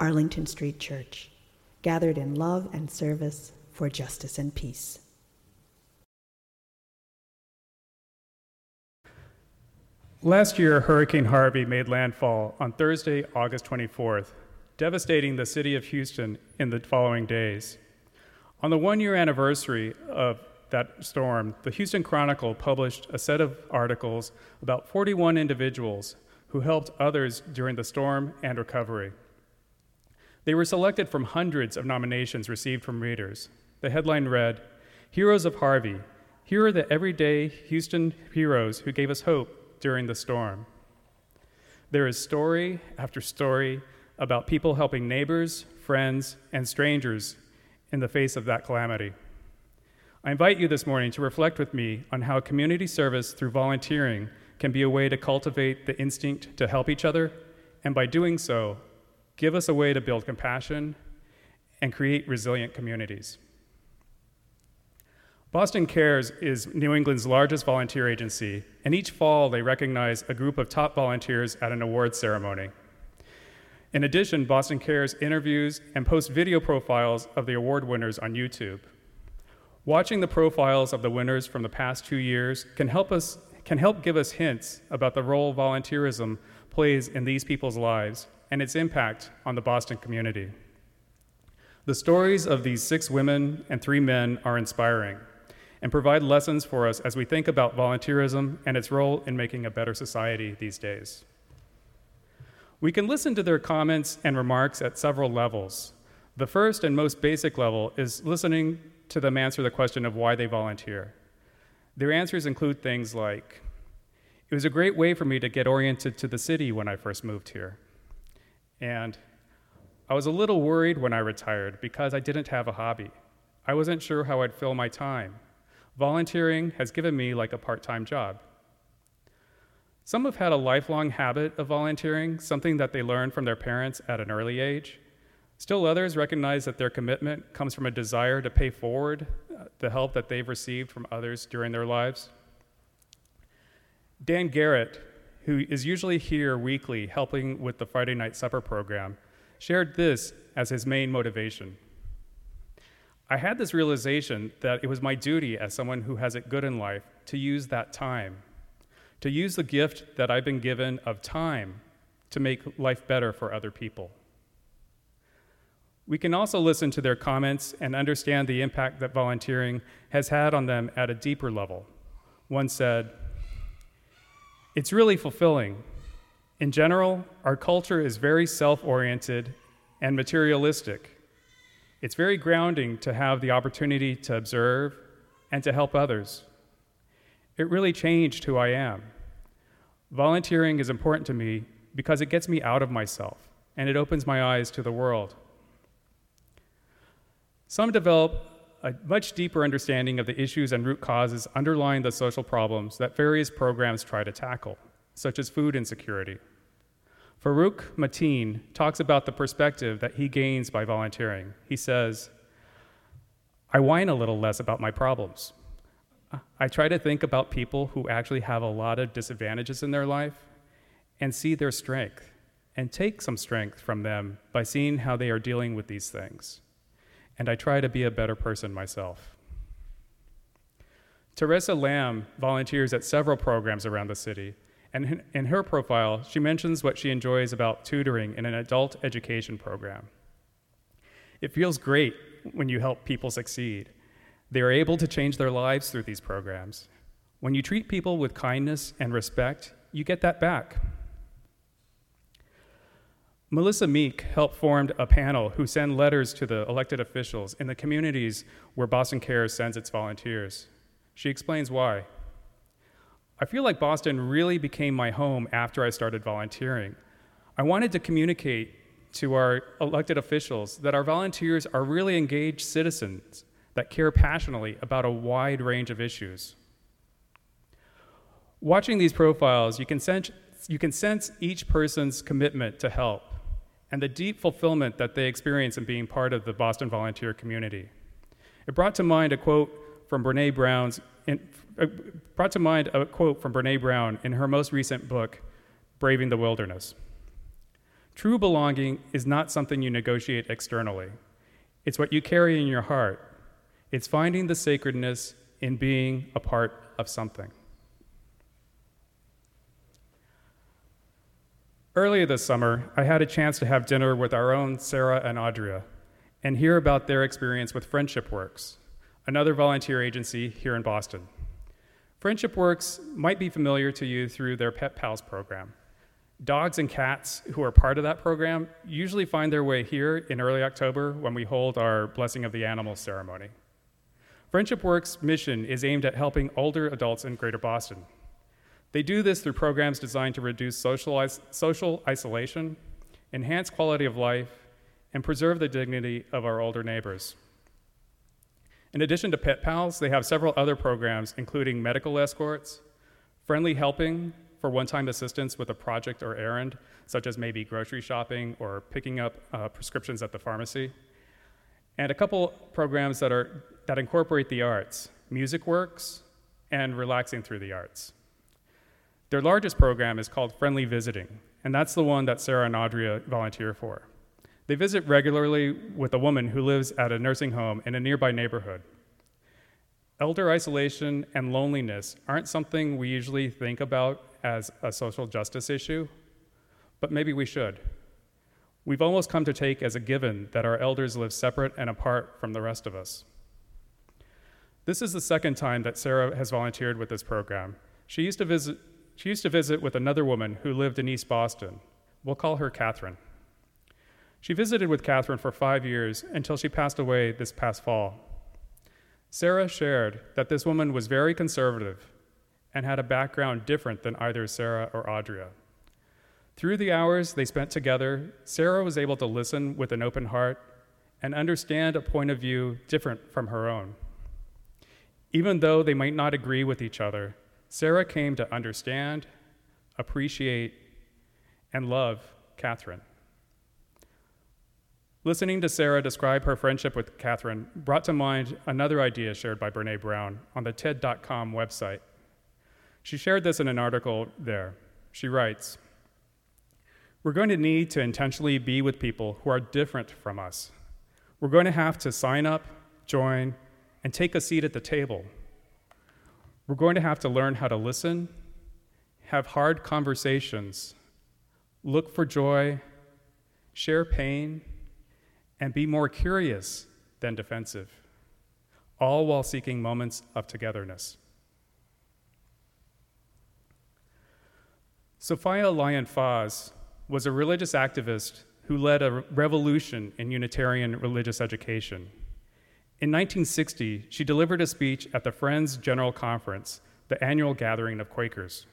Arlington Street Church, gathered in love and service for justice and peace. Last year, Hurricane Harvey made landfall on Thursday, August 24th, devastating the city of Houston in the following days. On the one year anniversary of that storm, the Houston Chronicle published a set of articles about 41 individuals who helped others during the storm and recovery. They were selected from hundreds of nominations received from readers. The headline read Heroes of Harvey. Here are the everyday Houston heroes who gave us hope during the storm. There is story after story about people helping neighbors, friends, and strangers in the face of that calamity. I invite you this morning to reflect with me on how community service through volunteering can be a way to cultivate the instinct to help each other, and by doing so, give us a way to build compassion and create resilient communities. Boston Cares is New England's largest volunteer agency, and each fall they recognize a group of top volunteers at an awards ceremony. In addition, Boston Cares interviews and posts video profiles of the award winners on YouTube. Watching the profiles of the winners from the past two years can help us can help give us hints about the role volunteerism plays in these people's lives and its impact on the Boston community. The stories of these six women and three men are inspiring and provide lessons for us as we think about volunteerism and its role in making a better society these days. We can listen to their comments and remarks at several levels. The first and most basic level is listening to them answer the question of why they volunteer. Their answers include things like It was a great way for me to get oriented to the city when I first moved here. And I was a little worried when I retired because I didn't have a hobby. I wasn't sure how I'd fill my time. Volunteering has given me like a part time job. Some have had a lifelong habit of volunteering, something that they learned from their parents at an early age. Still, others recognize that their commitment comes from a desire to pay forward uh, the help that they've received from others during their lives. Dan Garrett, who is usually here weekly helping with the Friday night supper program, shared this as his main motivation. I had this realization that it was my duty as someone who has it good in life to use that time, to use the gift that I've been given of time to make life better for other people. We can also listen to their comments and understand the impact that volunteering has had on them at a deeper level. One said, It's really fulfilling. In general, our culture is very self oriented and materialistic. It's very grounding to have the opportunity to observe and to help others. It really changed who I am. Volunteering is important to me because it gets me out of myself and it opens my eyes to the world. Some develop a much deeper understanding of the issues and root causes underlying the social problems that various programs try to tackle, such as food insecurity. Farouk Mateen talks about the perspective that he gains by volunteering. He says, I whine a little less about my problems. I try to think about people who actually have a lot of disadvantages in their life and see their strength and take some strength from them by seeing how they are dealing with these things and I try to be a better person myself. Teresa Lamb volunteers at several programs around the city, and in her profile, she mentions what she enjoys about tutoring in an adult education program. It feels great when you help people succeed. They are able to change their lives through these programs. When you treat people with kindness and respect, you get that back. Melissa Meek helped form a panel who send letters to the elected officials in the communities where Boston Cares sends its volunteers. She explains why. I feel like Boston really became my home after I started volunteering. I wanted to communicate to our elected officials that our volunteers are really engaged citizens that care passionately about a wide range of issues. Watching these profiles, you can sense, you can sense each person's commitment to help and the deep fulfillment that they experience in being part of the Boston volunteer community. It brought to mind a quote from Brene Brown's, in, uh, brought to mind a quote from Brene Brown in her most recent book, Braving the Wilderness. True belonging is not something you negotiate externally. It's what you carry in your heart. It's finding the sacredness in being a part of something. Earlier this summer, I had a chance to have dinner with our own Sarah and Audria and hear about their experience with Friendship Works, another volunteer agency here in Boston. Friendship Works might be familiar to you through their Pet Pals program. Dogs and cats who are part of that program usually find their way here in early October when we hold our Blessing of the Animals ceremony. Friendship Works' mission is aimed at helping older adults in Greater Boston they do this through programs designed to reduce social, social isolation, enhance quality of life, and preserve the dignity of our older neighbors. In addition to Pet Pals, they have several other programs, including medical escorts, friendly helping for one time assistance with a project or errand, such as maybe grocery shopping or picking up uh, prescriptions at the pharmacy, and a couple programs that, are, that incorporate the arts, Music Works, and Relaxing Through the Arts. Their largest program is called Friendly Visiting, and that's the one that Sarah and Audria volunteer for. They visit regularly with a woman who lives at a nursing home in a nearby neighborhood. Elder isolation and loneliness aren't something we usually think about as a social justice issue, but maybe we should. We've almost come to take as a given that our elders live separate and apart from the rest of us. This is the second time that Sarah has volunteered with this program. She used to visit she used to visit with another woman who lived in East Boston. We'll call her Catherine. She visited with Catherine for five years until she passed away this past fall. Sarah shared that this woman was very conservative and had a background different than either Sarah or Audria. Through the hours they spent together, Sarah was able to listen with an open heart and understand a point of view different from her own. Even though they might not agree with each other, Sarah came to understand, appreciate, and love Catherine. Listening to Sarah describe her friendship with Catherine brought to mind another idea shared by Brene Brown on the TED.com website. She shared this in an article there. She writes We're going to need to intentionally be with people who are different from us. We're going to have to sign up, join, and take a seat at the table we're going to have to learn how to listen, have hard conversations, look for joy, share pain, and be more curious than defensive, all while seeking moments of togetherness. Sophia Lyon Fahs was a religious activist who led a revolution in Unitarian religious education. In 1960, she delivered a speech at the Friends General Conference, the annual gathering of Quakers.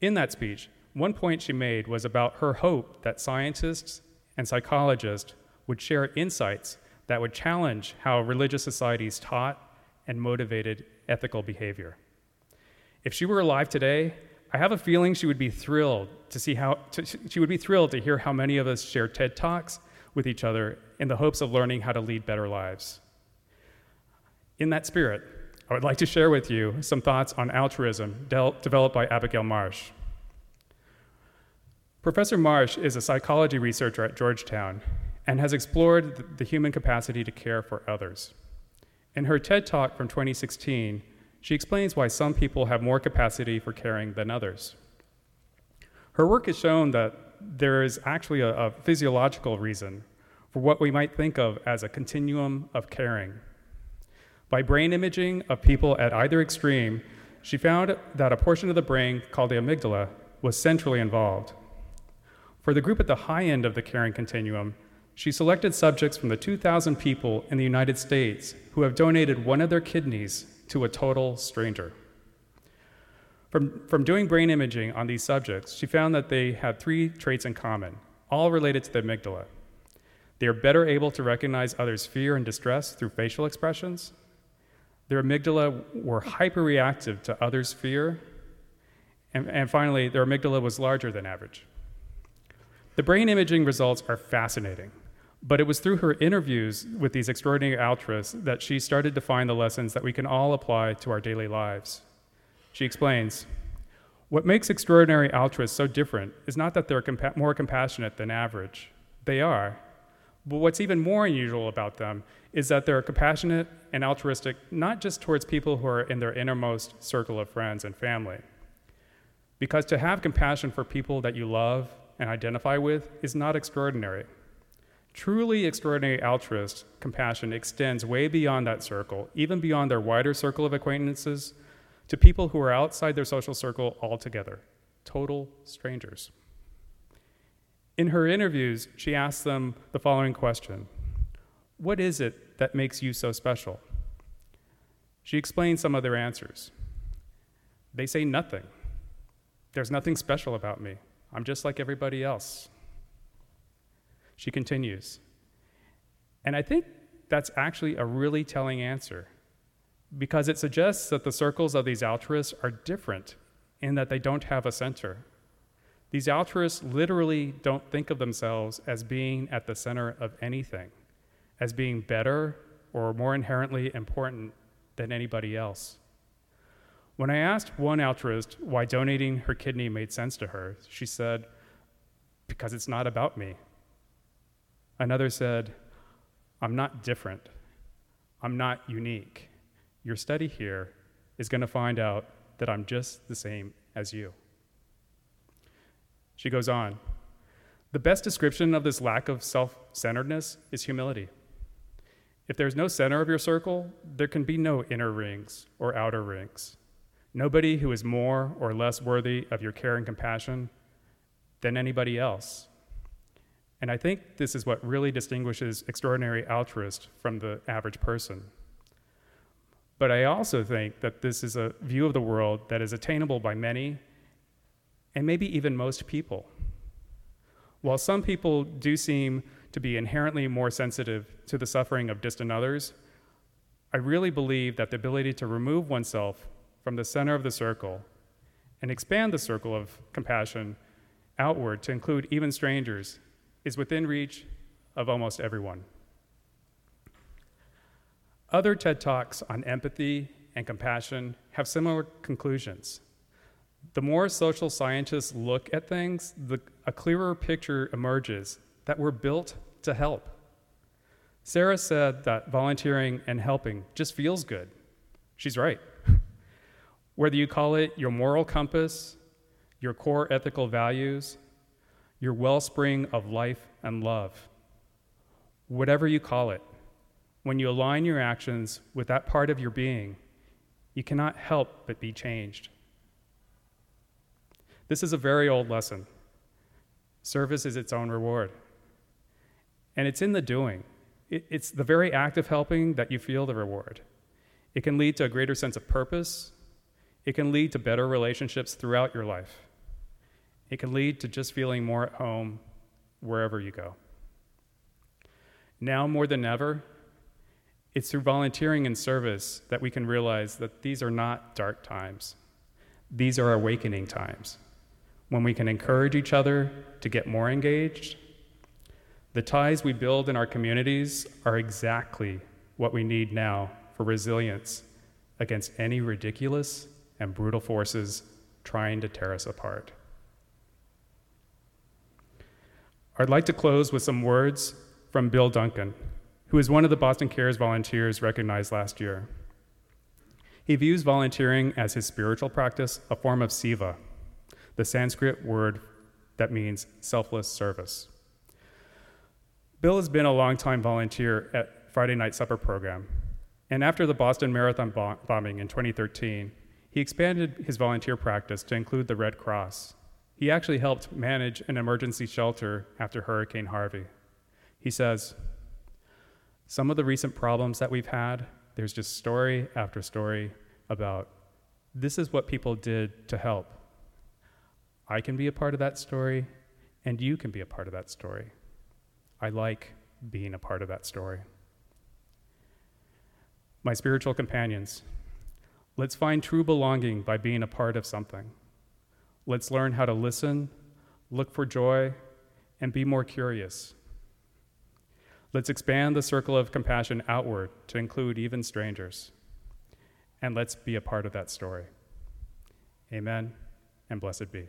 In that speech, one point she made was about her hope that scientists and psychologists would share insights that would challenge how religious societies taught and motivated ethical behavior. If she were alive today, I have a feeling she would be thrilled to see how to, she would be thrilled to hear how many of us share TED Talks with each other in the hopes of learning how to lead better lives. In that spirit, I would like to share with you some thoughts on altruism developed by Abigail Marsh. Professor Marsh is a psychology researcher at Georgetown and has explored the human capacity to care for others. In her TED Talk from 2016, she explains why some people have more capacity for caring than others. Her work has shown that there is actually a, a physiological reason for what we might think of as a continuum of caring. By brain imaging of people at either extreme, she found that a portion of the brain called the amygdala was centrally involved. For the group at the high end of the caring continuum, she selected subjects from the 2,000 people in the United States who have donated one of their kidneys to a total stranger. From, from doing brain imaging on these subjects, she found that they had three traits in common all related to the amygdala. They are better able to recognize others' fear and distress through facial expressions. Their amygdala were hyperreactive to others' fear. And, and finally, their amygdala was larger than average. The brain imaging results are fascinating, but it was through her interviews with these extraordinary altruists that she started to find the lessons that we can all apply to our daily lives. She explains What makes extraordinary altruists so different is not that they're compa- more compassionate than average, they are. But what's even more unusual about them is that they're compassionate and altruistic not just towards people who are in their innermost circle of friends and family. Because to have compassion for people that you love and identify with is not extraordinary. Truly extraordinary altruist compassion extends way beyond that circle, even beyond their wider circle of acquaintances, to people who are outside their social circle altogether, total strangers. In her interviews, she asks them the following question What is it that makes you so special? She explains some of their answers. They say nothing. There's nothing special about me. I'm just like everybody else. She continues. And I think that's actually a really telling answer because it suggests that the circles of these altruists are different in that they don't have a center. These altruists literally don't think of themselves as being at the center of anything, as being better or more inherently important than anybody else. When I asked one altruist why donating her kidney made sense to her, she said, Because it's not about me. Another said, I'm not different. I'm not unique. Your study here is going to find out that I'm just the same as you. She goes on The best description of this lack of self centeredness is humility. If there's no center of your circle, there can be no inner rings or outer rings. Nobody who is more or less worthy of your care and compassion than anybody else. And I think this is what really distinguishes extraordinary altruists from the average person. But I also think that this is a view of the world that is attainable by many and maybe even most people. While some people do seem to be inherently more sensitive to the suffering of distant others, I really believe that the ability to remove oneself from the center of the circle and expand the circle of compassion outward to include even strangers is within reach of almost everyone. Other TED Talks on empathy and compassion have similar conclusions the more social scientists look at things, the, a clearer picture emerges that we're built to help. Sarah said that volunteering and helping just feels good. She's right. Whether you call it your moral compass, your core ethical values, your wellspring of life and love, whatever you call it, when you align your actions with that part of your being, you cannot help but be changed. This is a very old lesson. Service is its own reward. And it's in the doing. it's the very act of helping that you feel the reward. It can lead to a greater sense of purpose. It can lead to better relationships throughout your life. It can lead to just feeling more at home wherever you go. Now more than ever, it's through volunteering and service that we can realize that these are not dark times. These are awakening times when we can encourage each other to get more engaged. The ties we build in our communities are exactly what we need now for resilience against any ridiculous and brutal forces trying to tear us apart. I'd like to close with some words from Bill Duncan, who is one of the Boston Cares volunteers recognized last year. He views volunteering as his spiritual practice, a form of seva, the Sanskrit word that means selfless service. Bill has been a longtime volunteer at Friday Night Supper program, and after the Boston Marathon bombing in 2013, he expanded his volunteer practice to include the Red Cross. He actually helped manage an emergency shelter after Hurricane Harvey. He says, Some of the recent problems that we've had, there's just story after story about this is what people did to help. I can be a part of that story, and you can be a part of that story. I like being a part of that story. My spiritual companions, let's find true belonging by being a part of something. Let's learn how to listen, look for joy, and be more curious. Let's expand the circle of compassion outward to include even strangers. And let's be a part of that story. Amen and blessed be.